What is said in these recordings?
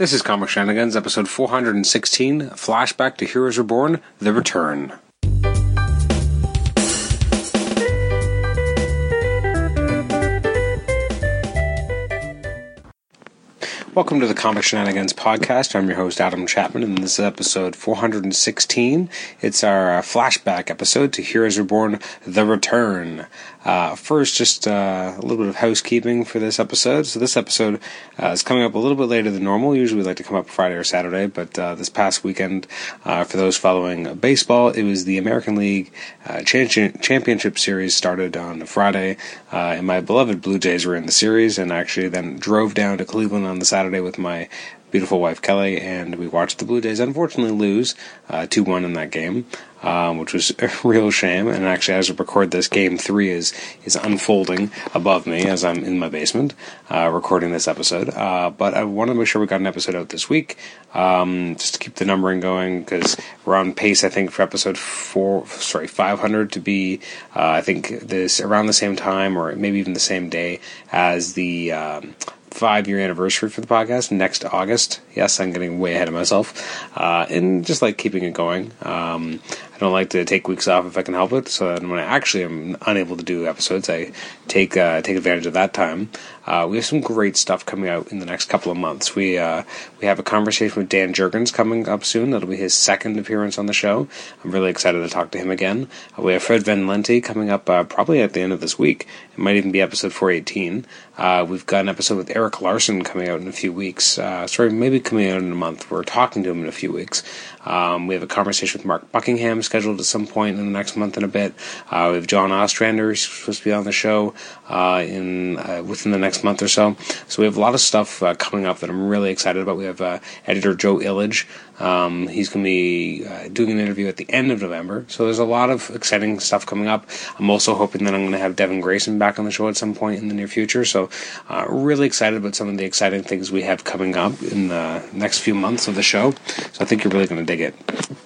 This is Comic Shenanigans, episode 416 Flashback to Heroes Reborn The Return. Welcome to the Comic Shenanigans podcast. I'm your host, Adam Chapman, and this is episode 416. It's our uh, flashback episode to Heroes Reborn The Return. Uh, first, just uh, a little bit of housekeeping for this episode. So, this episode uh, is coming up a little bit later than normal. Usually, we like to come up Friday or Saturday, but uh, this past weekend, for those following baseball, it was the American League Championship Series started on Friday, and my beloved Blue Jays were in the series, and actually then drove down to Cleveland on the Saturday with my beautiful wife Kelly, and we watched the Blue Jays unfortunately lose uh, two one in that game, um, which was a real shame. And actually, as I record this, Game Three is is unfolding above me as I'm in my basement uh, recording this episode. Uh, but I wanted to make sure we got an episode out this week, um, just to keep the numbering going because we're on pace. I think for episode four, sorry, 500 to be, uh, I think this around the same time or maybe even the same day as the. Um, five year anniversary for the podcast next August. Yes, I'm getting way ahead of myself, uh, and just like keeping it going. Um, I don't like to take weeks off if I can help it. So when I actually am unable to do episodes, I take uh, take advantage of that time. Uh, we have some great stuff coming out in the next couple of months. We uh, we have a conversation with Dan Jurgens coming up soon. That'll be his second appearance on the show. I'm really excited to talk to him again. Uh, we have Fred Van Lente coming up uh, probably at the end of this week. It might even be episode 418. Uh, we've got an episode with Erik Larsen coming out in a few weeks. Uh, sorry, maybe coming out in a month. We're talking to him in a few weeks. Um, we have a conversation with Mark Buckingham scheduled at some point in the next month and a bit. We have John Ostrander supposed to be on the show in within the next month or so. So we have a lot of stuff uh, coming up that I'm really excited about. We have uh, editor Joe Illidge. Um, he's going to be uh, doing an interview at the end of November. So there's a lot of exciting stuff coming up. I'm also hoping that I'm going to have Devin Grayson back on the show at some point in the near future. So really excited about some of the exciting things we have coming up in the next few months of the show. So I think you're really going to dig it.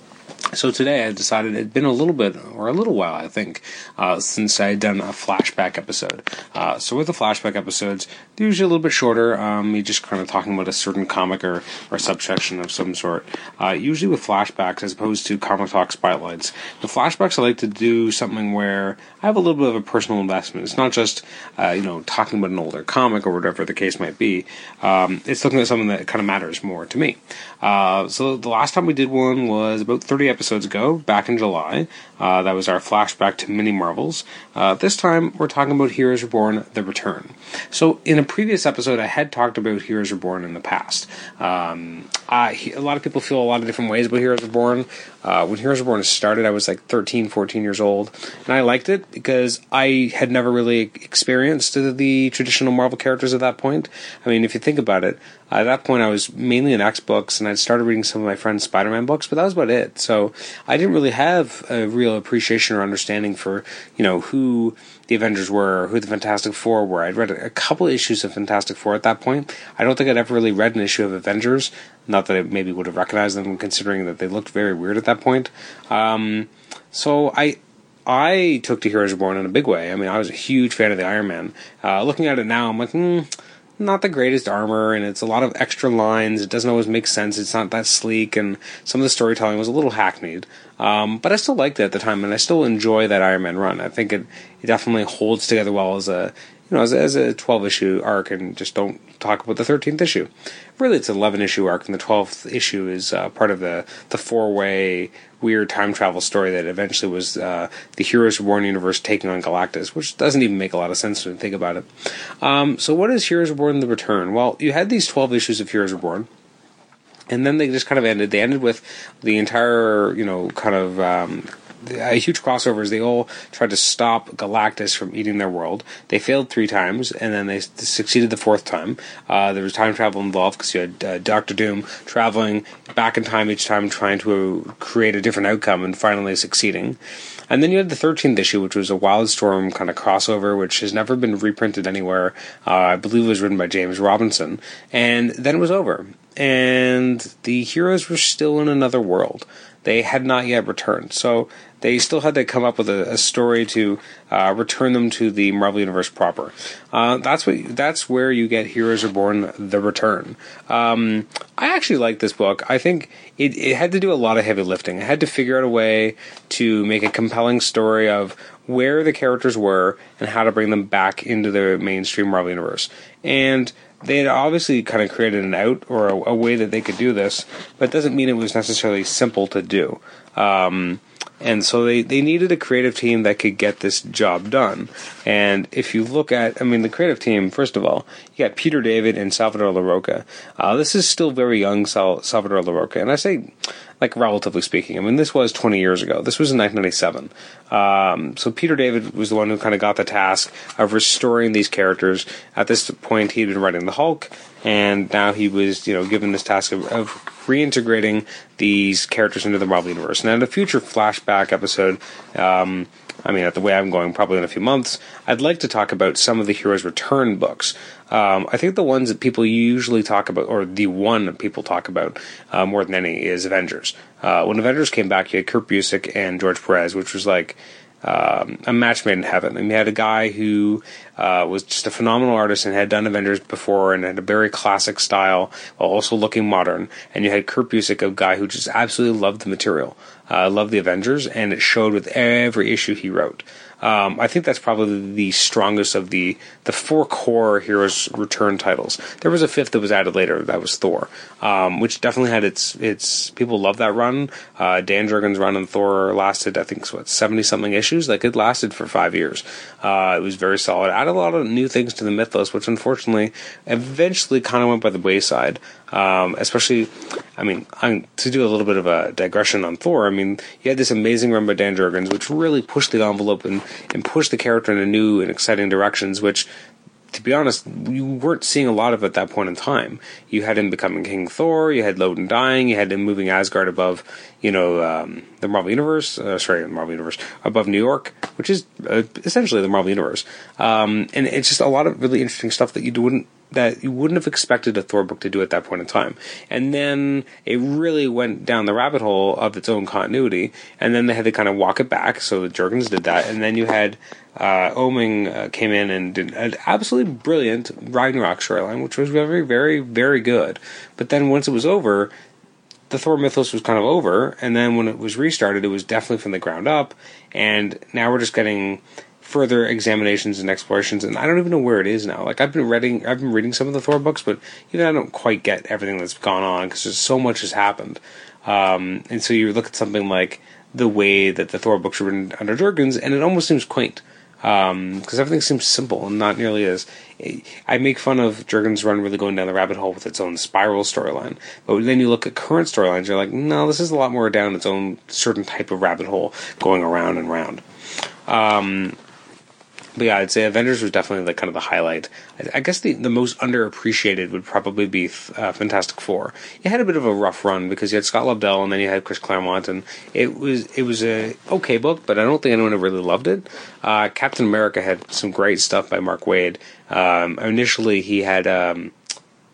So today I decided it'd been a little bit, or a little while, I think, uh, since I had done a flashback episode. Uh, so with the flashback episodes, they're usually a little bit shorter. Um, you're just kind of talking about a certain comic or, or subsection of some sort. Uh, usually with flashbacks, as opposed to comic talk spotlights, the flashbacks I like to do something where I have a little bit of a personal investment. It's not just, uh, you know, talking about an older comic or whatever the case might be. Um, it's looking at something that kind of matters more to me. Uh, so the last time we did one was about 30 episodes ago, back in July. Uh, that was our flashback to Mini Marvels. Uh, this time we're talking about Heroes Reborn: The Return. So in a previous episode, I had talked about Heroes Reborn in the past. Um, I, a lot of people feel a lot of different ways about Heroes Reborn. Uh, when Heroes Reborn started, I was like 13, 14 years old, and I liked it because I had never really experienced the, the traditional Marvel characters at that point. I mean, if you think about it, at that point I was mainly in X books, and I'd started reading some of my friends' Spider-Man books, but that was about it. So I didn't really have a real appreciation or understanding for you know who the Avengers were, or who the Fantastic Four were. I'd read a couple issues of Fantastic Four at that point. I don't think I'd ever really read an issue of Avengers. Not that I maybe would have recognized them, considering that they looked very weird at that point. Um, so I I took to Heroes Reborn in a big way. I mean, I was a huge fan of the Iron Man. Uh, looking at it now, I'm like, hmm, not the greatest armor, and it's a lot of extra lines. It doesn't always make sense. It's not that sleek, and some of the storytelling was a little hackneyed. Um, but I still liked it at the time, and I still enjoy that Iron Man run. I think it, it definitely holds together well as a you know as, as a twelve issue arc, and just don't talk about the thirteenth issue. Really, it's an eleven issue arc, and the twelfth issue is uh, part of the the four way weird time travel story that eventually was uh, the Heroes Reborn universe taking on Galactus, which doesn't even make a lot of sense when you think about it. Um, so, what is Heroes Reborn: The Return? Well, you had these twelve issues of Heroes Reborn and then they just kind of ended. They ended with the entire, you know, kind of um, a huge crossover crossovers. They all tried to stop Galactus from eating their world. They failed three times, and then they succeeded the fourth time. Uh, there was time travel involved because you had uh, Doctor Doom traveling back in time each time, trying to create a different outcome, and finally succeeding. And then you had the 13th issue, which was a Wildstorm kind of crossover, which has never been reprinted anywhere. Uh, I believe it was written by James Robinson. And then it was over. And the heroes were still in another world. They had not yet returned. So they still had to come up with a, a story to uh, return them to the Marvel Universe proper. Uh, that's what that's where you get Heroes Reborn: The Return. Um, I actually like this book. I think it, it had to do a lot of heavy lifting. It had to figure out a way to make a compelling story of where the characters were and how to bring them back into the mainstream Marvel Universe. And they had obviously kind of created an out or a, a, way that they could do this, but it doesn't mean it was necessarily simple to do. Um, and so they, they needed a creative team that could get this job done. And if you look at, I mean, the creative team, first of all, you got Peter David and Salvador Larroca. Uh, this is still very young Sal- Salvador Larroca. And I say, like, relatively speaking, I mean, this was 20 years ago. This was in 1997. Um, so Peter David was the one who kind of got the task of restoring these characters. At this point, he'd been writing the Hulk, and now he was, you know, given this task of, of reintegrating these characters into the Marvel universe. And in a future flashback episode, um, I mean, at the way I'm going, probably in a few months, I'd like to talk about some of the Heroes Return books. Um, I think the ones that people usually talk about, or the one that people talk about uh, more than any, is Avengers. Uh, when Avengers came back, you had Kurt Busiek and George Perez, which was like um, a match made in heaven. And you had a guy who uh, was just a phenomenal artist and had done Avengers before and had a very classic style while also looking modern. And you had Kurt Busiek, a guy who just absolutely loved the material, uh, love the Avengers, and it showed with every issue he wrote. Um, I think that's probably the strongest of the the four core Heroes Return titles. There was a fifth that was added later. That was Thor, um, which definitely had its its people love that run. Uh, Dan Jurgens' run on Thor lasted, I think, what seventy something issues. Like it lasted for five years. Uh, it was very solid. Added a lot of new things to the mythos, which unfortunately eventually kind of went by the wayside. Um, especially, I mean, I'm, to do a little bit of a digression on Thor, I mean, you had this amazing run by Dan Jurgens, which really pushed the envelope and, and push the character into new and exciting directions, which to be honest, you weren't seeing a lot of at that point in time. You had him becoming King Thor, you had Odin dying, you had him moving Asgard above, you know, um, the Marvel Universe, uh, sorry, the Marvel Universe, above New York, which is uh, essentially the Marvel Universe. Um, and it's just a lot of really interesting stuff that you wouldn't that you wouldn't have expected a Thor book to do at that point in time. And then it really went down the rabbit hole of its own continuity, and then they had to kind of walk it back. So the Jurgens did that, and then you had uh, Oeming uh, came in and did an absolutely brilliant Ragnarok storyline, which was very, very, very good. But then once it was over, the Thor mythos was kind of over, and then when it was restarted, it was definitely from the ground up. And now we're just getting further examinations and explorations, and I don't even know where it is now. Like I've been reading, I've been reading some of the Thor books, but even I don't quite get everything that's gone on because there's so much has happened. Um, and so you look at something like the way that the Thor books were written under Jurgens, and it almost seems quaint because um, everything seems simple and not nearly as. I make fun of Jurgens' run really going down the rabbit hole with its own spiral storyline, but then you look at current storylines, you're like, no, this is a lot more down its own certain type of rabbit hole going around and round. Um, but yeah, I'd say Avengers was definitely like kind of the highlight. I, I guess the, the most underappreciated would probably be uh, Fantastic Four. It had a bit of a rough run because you had Scott Lobdell and then you had Chris Claremont, and it was it was a okay book, but I don't think anyone really loved it. Uh, Captain America had some great stuff by Mark Waid. Um, initially, he had. Um,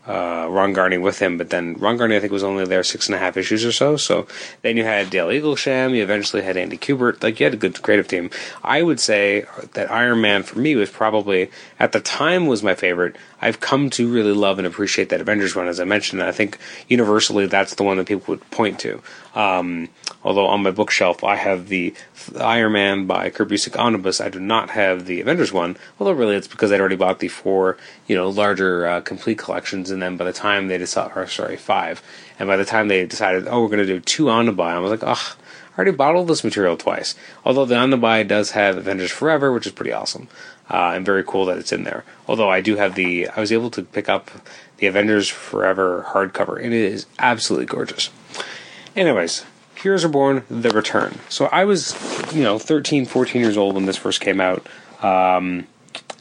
uh, Ron Garney with him, but then Ron Garney I think was only there six and a half issues or so. So then you had Dale Eaglesham, you eventually had Andy Kubert, like you had a good creative team. I would say that Iron Man for me was probably at the time was my favorite. I've come to really love and appreciate that Avengers one, as I mentioned. And I think universally that's the one that people would point to. Um, although on my bookshelf I have the Iron Man by Kurt Busiek omnibus, I do not have the Avengers one. Although really it's because I'd already bought the four, you know, larger uh, complete collections, and then by the time they decided, or sorry, five, and by the time they decided, oh, we're going to do two omnibi, I was like, oh. I already bottled this material twice. Although the omnibi does have Avengers Forever, which is pretty awesome uh, and very cool that it's in there. Although I do have the, I was able to pick up the Avengers Forever hardcover, and it is absolutely gorgeous. Anyways, Heroes Reborn: The Return. So I was, you know, 13, 14 years old when this first came out. Um,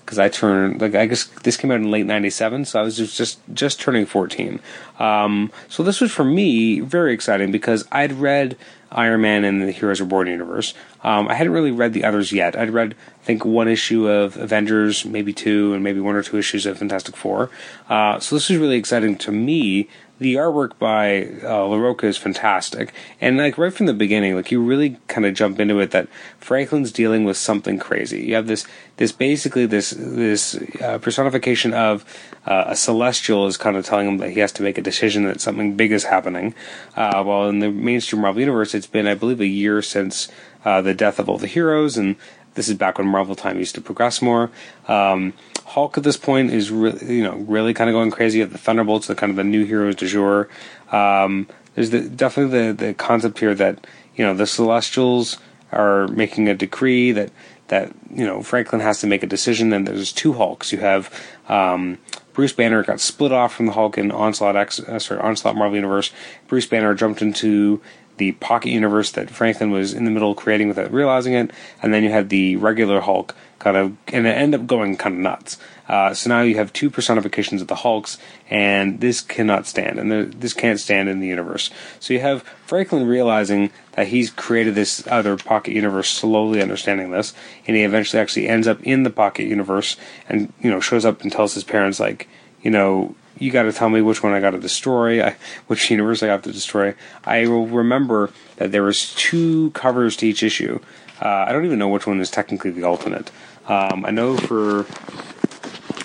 because I turned like I guess this came out in late '97, so I was just just, just turning 14. Um, so this was for me very exciting because I'd read Iron Man and the Heroes Reborn universe. Um, I hadn't really read the others yet. I'd read, I think, one issue of Avengers, maybe two, and maybe one or two issues of Fantastic Four. Uh, so this was really exciting to me the artwork by uh, Larroca is fantastic, and like right from the beginning, like you really kind of jump into it that Franklin's dealing with something crazy. You have this, this basically this this uh, personification of uh, a celestial is kind of telling him that he has to make a decision that something big is happening. Uh, while in the mainstream Marvel universe, it's been I believe a year since uh, the death of all the heroes, and this is back when Marvel time used to progress more. Um, Hulk at this point is really, you know, really kind of going crazy. At the Thunderbolts, the kind of the new heroes du jour. Um, there's the, definitely the the concept here that you know the Celestials are making a decree that that you know Franklin has to make a decision. And there's two Hulks. You have um, Bruce Banner got split off from the Hulk in Onslaught X, uh, sorry, Onslaught Marvel Universe. Bruce Banner jumped into the pocket universe that Franklin was in the middle creating without realizing it, and then you had the regular Hulk kind of, and it ended up going kind of nuts. Uh, so now you have two personifications of the Hulks, and this cannot stand, and this can't stand in the universe. So you have Franklin realizing that he's created this other pocket universe, slowly understanding this, and he eventually actually ends up in the pocket universe, and you know shows up and tells his parents like, you know, you got to tell me which one I got to destroy, I, which universe I have to destroy. I will remember that there was two covers to each issue. Uh, I don't even know which one is technically the alternate. Um, I know for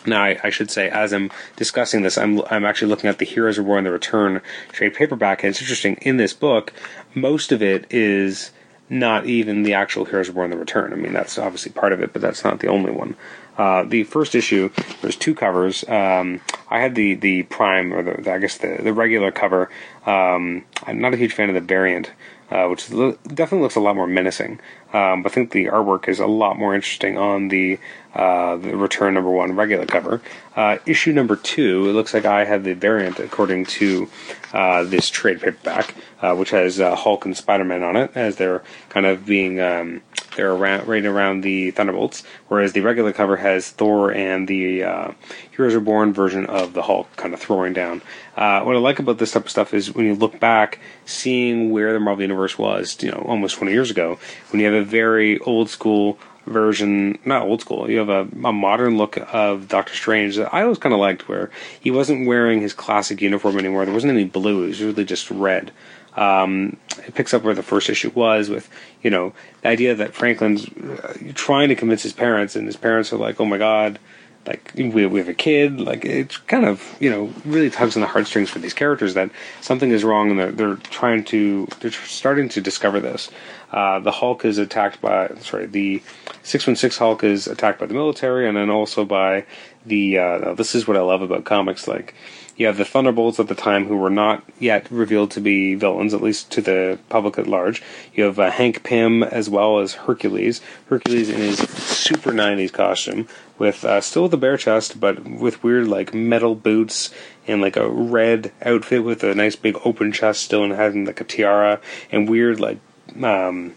now, I, I, should say, as I'm discussing this, I'm I'm actually looking at the Heroes Reborn: The Return trade paperback, and it's interesting. In this book, most of it is not even the actual Heroes Reborn: The Return. I mean, that's obviously part of it, but that's not the only one. Uh, the first issue, there's two covers. Um, I had the the prime, or the, I guess the the regular cover. Um, I'm not a huge fan of the variant uh, which definitely looks a lot more menacing. Um, but I think the artwork is a lot more interesting on the uh, the return number one regular cover. Uh, issue number two, it looks like I have the variant according to uh, this trade paperback, uh, which has uh, Hulk and Spider Man on it as they're kind of being um, they're around right around the Thunderbolts, whereas the regular cover has Thor and the uh, Heroes Reborn version of the Hulk kind of throwing down. Uh, what I like about this type of stuff is when you look back, seeing where the Marvel Universe was, you know, almost 20 years ago, when you have a very old school version, not old school, you have a, a modern look of Doctor Strange that I always kind of liked, where he wasn't wearing his classic uniform anymore. There wasn't any blue, it was really just red. Um, it picks up where the first issue was with, you know, the idea that Franklin's uh, trying to convince his parents, and his parents are like, "Oh my God, like we, we have a kid." Like it's kind of, you know, really tugs on the heartstrings for these characters that something is wrong, and they're, they're trying to, they're starting to discover this. Uh, the Hulk is attacked by, sorry, the 616 Hulk is attacked by the military, and then also by the. Uh, this is what I love about comics, like you have the Thunderbolts at the time who were not yet revealed to be villains, at least to the public at large. You have uh, Hank Pym as well as Hercules. Hercules in his super 90s costume, with uh, still a bare chest, but with weird like metal boots and like a red outfit with a nice big open chest still and having like a tiara and weird like um,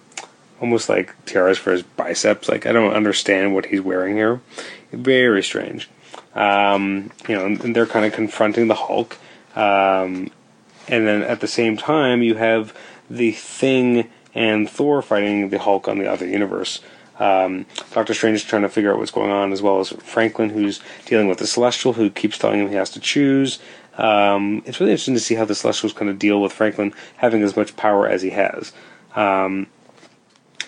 almost like tiaras for his biceps. Like I don't understand what he's wearing here. Very strange. Um, you know, and they're kind of confronting the Hulk. Um, and then at the same time, you have the Thing and Thor fighting the Hulk on the other universe. Um, Doctor Strange is trying to figure out what's going on, as well as Franklin, who's dealing with the Celestial, who keeps telling him he has to choose. Um, it's really interesting to see how the Celestials kind of deal with Franklin having as much power as he has. Um,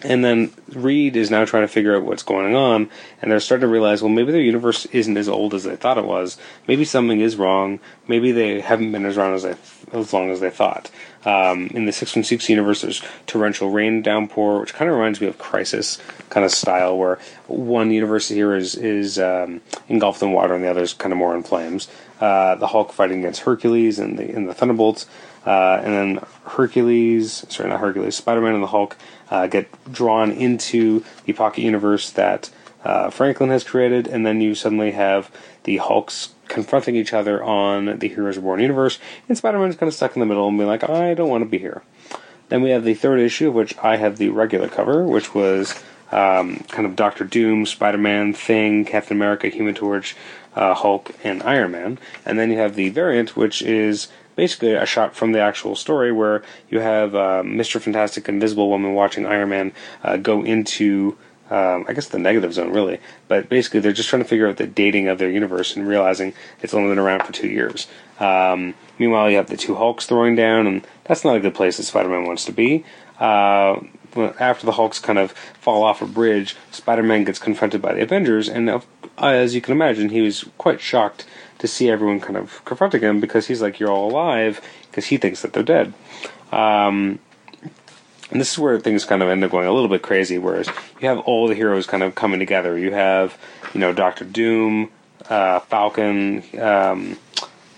and then Reed is now trying to figure out what's going on, and they're starting to realize, well, maybe their universe isn't as old as they thought it was. Maybe something is wrong. Maybe they haven't been as wrong as they, as long as they thought. Um, in the 616 universe, there's torrential rain downpour, which kind of reminds me of Crisis kind of style, where one universe here is is um, engulfed in water and the other is kind of more in flames. Uh, the Hulk fighting against Hercules and the, and the Thunderbolts. Uh, and then Hercules, sorry, not Hercules, Spider Man and the Hulk uh, get drawn into the pocket universe that uh, Franklin has created, and then you suddenly have the Hulks confronting each other on the Heroes Reborn universe, and Spider Man's kind of stuck in the middle and being like, I don't want to be here. Then we have the third issue, which I have the regular cover, which was um, kind of Doctor Doom, Spider Man, Thing, Captain America, Human Torch, uh, Hulk, and Iron Man. And then you have the variant, which is basically a shot from the actual story where you have uh, Mr. Fantastic, Invisible Woman watching Iron Man uh, go into um, I guess the negative zone really, but basically they're just trying to figure out the dating of their universe and realizing it's only been around for two years. Um, meanwhile, you have the two Hulks throwing down, and that's not a good place that Spider-Man wants to be. Uh, after the Hulks kind of fall off a bridge, Spider-Man gets confronted by the Avengers, and as you can imagine, he was quite shocked to see everyone kind of confronting him because he's like, "You're all alive," because he thinks that they're dead. Um, and this is where things kind of end up going a little bit crazy. Whereas you have all the heroes kind of coming together. You have, you know, Doctor Doom, uh, Falcon. Um,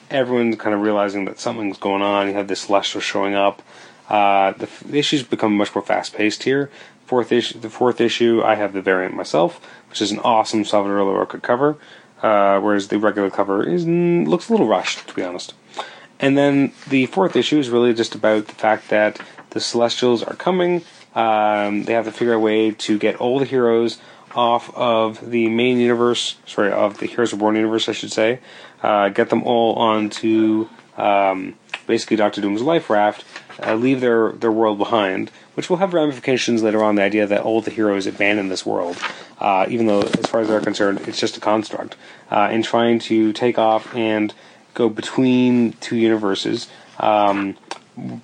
everyone's kind of realizing that something's going on. You have this Celestial showing up. Uh, the, the, issues become much more fast paced here. Fourth issue, the fourth issue, I have the variant myself, which is an awesome Salvador Larroca cover. Uh, whereas the regular cover is looks a little rushed, to be honest. And then the fourth issue is really just about the fact that the Celestials are coming. Um, they have to figure a way to get all the heroes off of the main universe, sorry, of the Heroes Reborn universe, I should say. Uh, get them all onto um, basically Doctor Doom's life raft, uh, leave their, their world behind, which will have ramifications later on. The idea that all the heroes abandon this world, uh, even though, as far as they're concerned, it's just a construct, uh, in trying to take off and go between two universes. Um,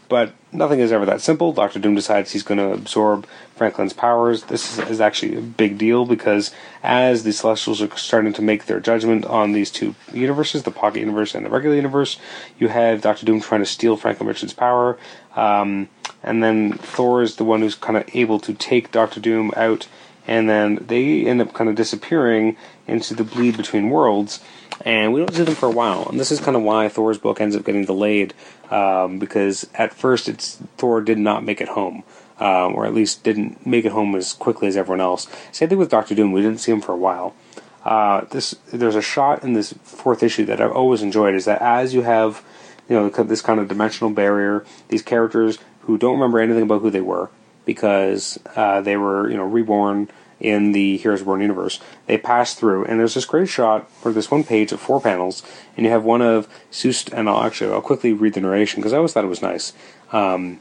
but nothing is ever that simple. Doctor Doom decides he's going to absorb Franklin's powers. This is, is, actually a big deal because as the Celestials are starting to make their judgment on these two universes, the Pocket Universe and the regular universe, you have Doctor Doom trying to steal Franklin Richards' power. Um, and then Thor is the one who's kind of able to take Doctor Doom out, and then they end up kind of disappearing into the bleed between worlds and we don't see them for a while. And this is kind of why Thor's book ends up getting delayed, um, because at first it's Thor did not make it home, um, or at least didn't make it home as quickly as everyone else. Same thing with Doctor Doom; we didn't see him for a while. Uh, this there's a shot in this fourth issue that I've always enjoyed is that as you have you know this kind of dimensional barrier, these characters who don't remember anything about who they were because uh, they were you know reborn in the Heroes Reborn universe. They pass through, and there's this great shot for this one page of four panels, and you have one of Sue, and I'll actually I'll quickly read the narration because I always thought it was nice. Um,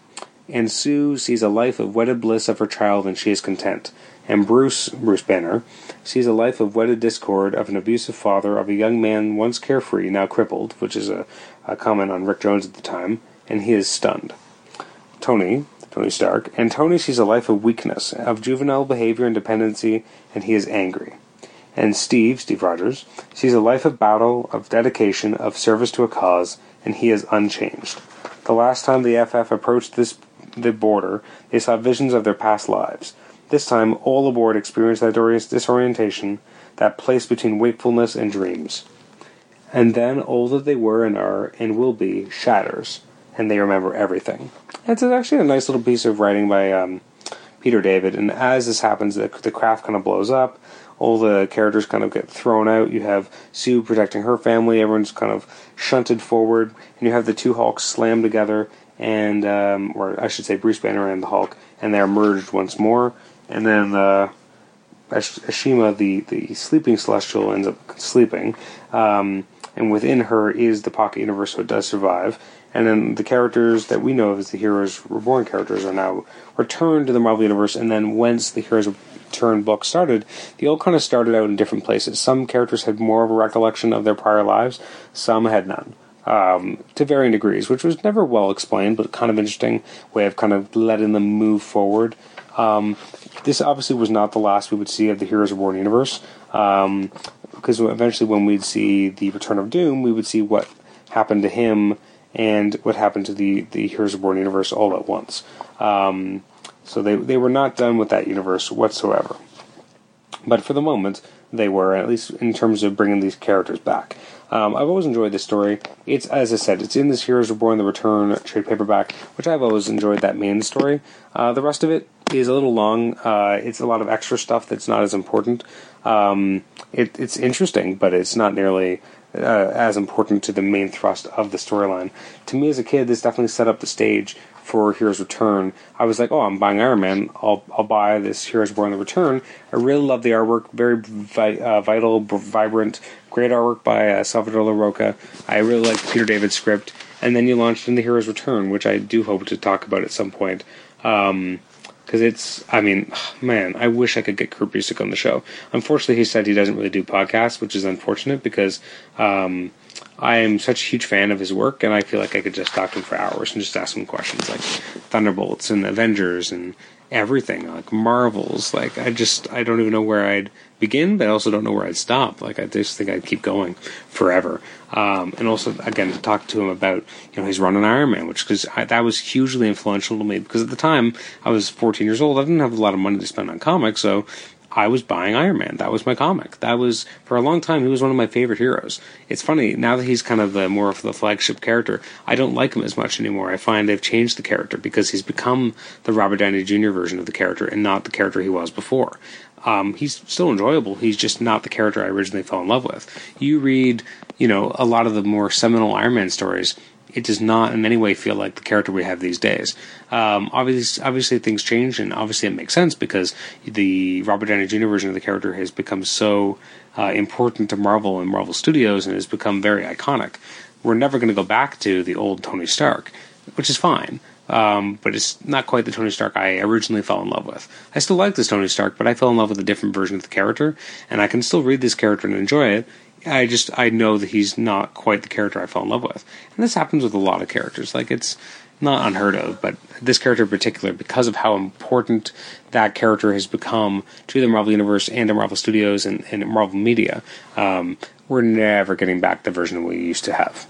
and Sue sees a life of wedded bliss of her child, and she is content. And Bruce, Bruce Banner, sees a life of wedded discord of an abusive father of a young man once carefree, now crippled, which is a, a comment on Rick Jones at the time, and he is stunned. Tony, Tony Stark, and Tony sees a life of weakness, of juvenile behavior and dependency, and he is angry. And Steve, Steve Rogers, sees a life of battle, of dedication, of service to a cause, and he is unchanged. The last time the FF approached this the border, they saw visions of their past lives. This time, all aboard experienced that disorientation, that place between wakefulness and dreams. And then all that they were and are and will be shatters, and they remember everything. It's actually a nice little piece of writing by um, Peter David. And as this happens, the, the craft kind of blows up. All the characters kind of get thrown out. You have Sue protecting her family. Everyone's kind of shunted forward, and you have the two Hulks slammed together, and um, or I should say Bruce Banner and the Hulk, and they are merged once more. And then uh, Ashema, the the sleeping Celestial, ends up sleeping, um, and within her is the Pocket Universe, so it does survive. And then the characters that we know of as the Heroes Reborn characters are now returned to the Marvel Universe, and then whence the Heroes Return book started, they all kind of started out in different places. Some characters had more of a recollection of their prior lives, some had none. Um, to varying degrees, which was never well explained, but kind of interesting way of kind of letting them move forward. Um, this obviously was not the last we would see of the Heroes Reborn universe, um, because eventually, when we'd see the Return of Doom, we would see what happened to him and what happened to the the Heroes Reborn universe all at once. Um, so they they were not done with that universe whatsoever. But for the moment, they were at least in terms of bringing these characters back. Um, I've always enjoyed this story. It's as I said, it's in this Heroes Reborn: The Return trade paperback, which I've always enjoyed that main story. Uh, the rest of it is a little long. Uh, it's a lot of extra stuff that's not as important. Um, it, it's interesting, but it's not nearly uh, as important to the main thrust of the storyline. To me, as a kid, this definitely set up the stage for Heroes Return. I was like, oh, I'm buying Iron Man. I'll I'll buy this Heroes Reborn: The Return. I really love the artwork. Very vi- uh, vital, vibrant, great artwork by uh, Salvador Larroca. I really like Peter David's script. And then you launched in the Heroes Return, which I do hope to talk about at some point. Um, because it's. I mean, man, I wish I could get Kurt Busiek on the show. Unfortunately, he said he doesn't really do podcasts, which is unfortunate because um, I am such a huge fan of his work, and I feel like I could just talk to him for hours and just ask him questions like Thunderbolts and Avengers and everything, like Marvels. Like I just I don't even know where I'd begin, but I also don't know where I'd stop. Like I just think I'd keep going forever. Um, and also again to talk to him about you know his run on Iron Man, which because that was hugely influential to me because at the time I was 14 years old, I didn't have a lot of money to spend on comics, so I was buying Iron Man. That was my comic. That was for a long time. He was one of my favorite heroes. It's funny now that he's kind of the, more of the flagship character. I don't like him as much anymore. I find they've changed the character because he's become the Robert Downey Jr. version of the character and not the character he was before. Um, he's still enjoyable. He's just not the character I originally fell in love with. You read, you know, a lot of the more seminal Iron Man stories it does not in any way feel like the character we have these days. Um, obviously, obviously things change, and obviously it makes sense because the Robert Downey Jr. version of the character has become so uh, important to Marvel and Marvel Studios, and has become very iconic. We're never going to go back to the old Tony Stark, which is fine. Um, but it's not quite the Tony Stark I originally fell in love with. I still like this Tony Stark, but I fell in love with a different version of the character, and I can still read this character and enjoy it, I just I know that he's not quite the character I fell in love with, and this happens with a lot of characters. Like it's not unheard of, but this character in particular, because of how important that character has become to the Marvel Universe and to Marvel Studios and, and Marvel Media, um, we're never getting back the version we used to have.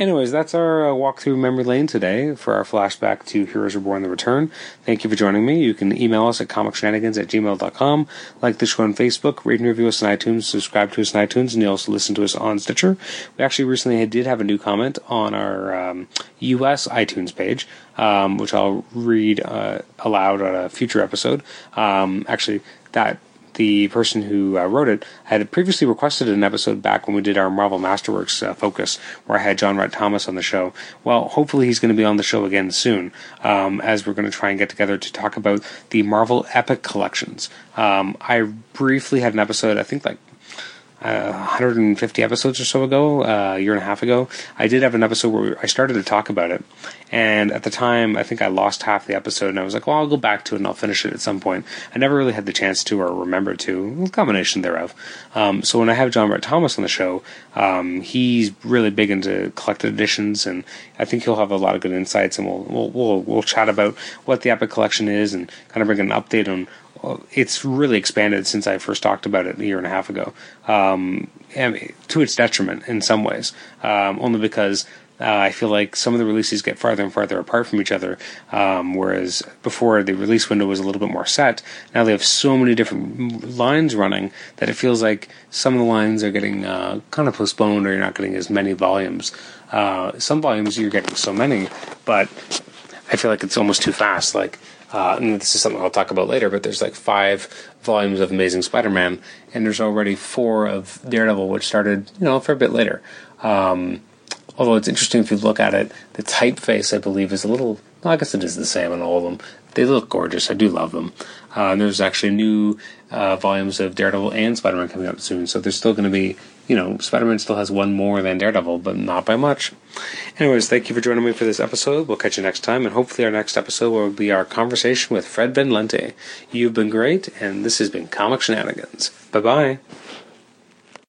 Anyways, that's our uh, walk through memory lane today for our flashback to Heroes Reborn The Return. Thank you for joining me. You can email us at comicshenanigans at gmail.com, like the show on Facebook, rate and review us on iTunes, subscribe to us on iTunes, and you also listen to us on Stitcher. We actually recently did have a new comment on our um, US iTunes page, um, which I'll read uh, aloud on a future episode. Um, actually, that the person who uh, wrote it had previously requested an episode back when we did our Marvel Masterworks uh, focus, where I had John Rhett Thomas on the show. Well, hopefully he's going to be on the show again soon, um, as we're going to try and get together to talk about the Marvel Epic collections. Um, I briefly had an episode, I think like uh, 150 episodes or so ago, uh, a year and a half ago, I did have an episode where I started to talk about it. And at the time, I think I lost half the episode, and I was like, well, I'll go back to it and I'll finish it at some point. I never really had the chance to or remember to, a combination thereof. Um, so when I have John Rhett Thomas on the show, um, he's really big into collected editions, and I think he'll have a lot of good insights, and we'll, we'll, we'll, we'll chat about what the Epic Collection is and kind of bring an update on it's really expanded since I first talked about it a year and a half ago, um, to its detriment in some ways, um, only because uh, I feel like some of the releases get farther and farther apart from each other. Um, whereas before the release window was a little bit more set, now they have so many different lines running that it feels like some of the lines are getting uh, kind of postponed, or you're not getting as many volumes. Uh, some volumes you're getting so many, but I feel like it's almost too fast. Like uh, and this is something I'll talk about later, but there's like five volumes of Amazing Spider-Man, and there's already four of Daredevil, which started, you know, a fair bit later. Um, although it's interesting if you look at it, the typeface, I believe, is a little. Well, I guess it is the same on all of them. They look gorgeous. I do love them. Uh, and there's actually new uh, volumes of Daredevil and Spider-Man coming up soon, so there's still going to be you know, Spider Man still has one more than Daredevil, but not by much. Anyways, thank you for joining me for this episode. We'll catch you next time, and hopefully, our next episode will be our conversation with Fred Van Lente. You've been great, and this has been Comic Shenanigans. Bye bye.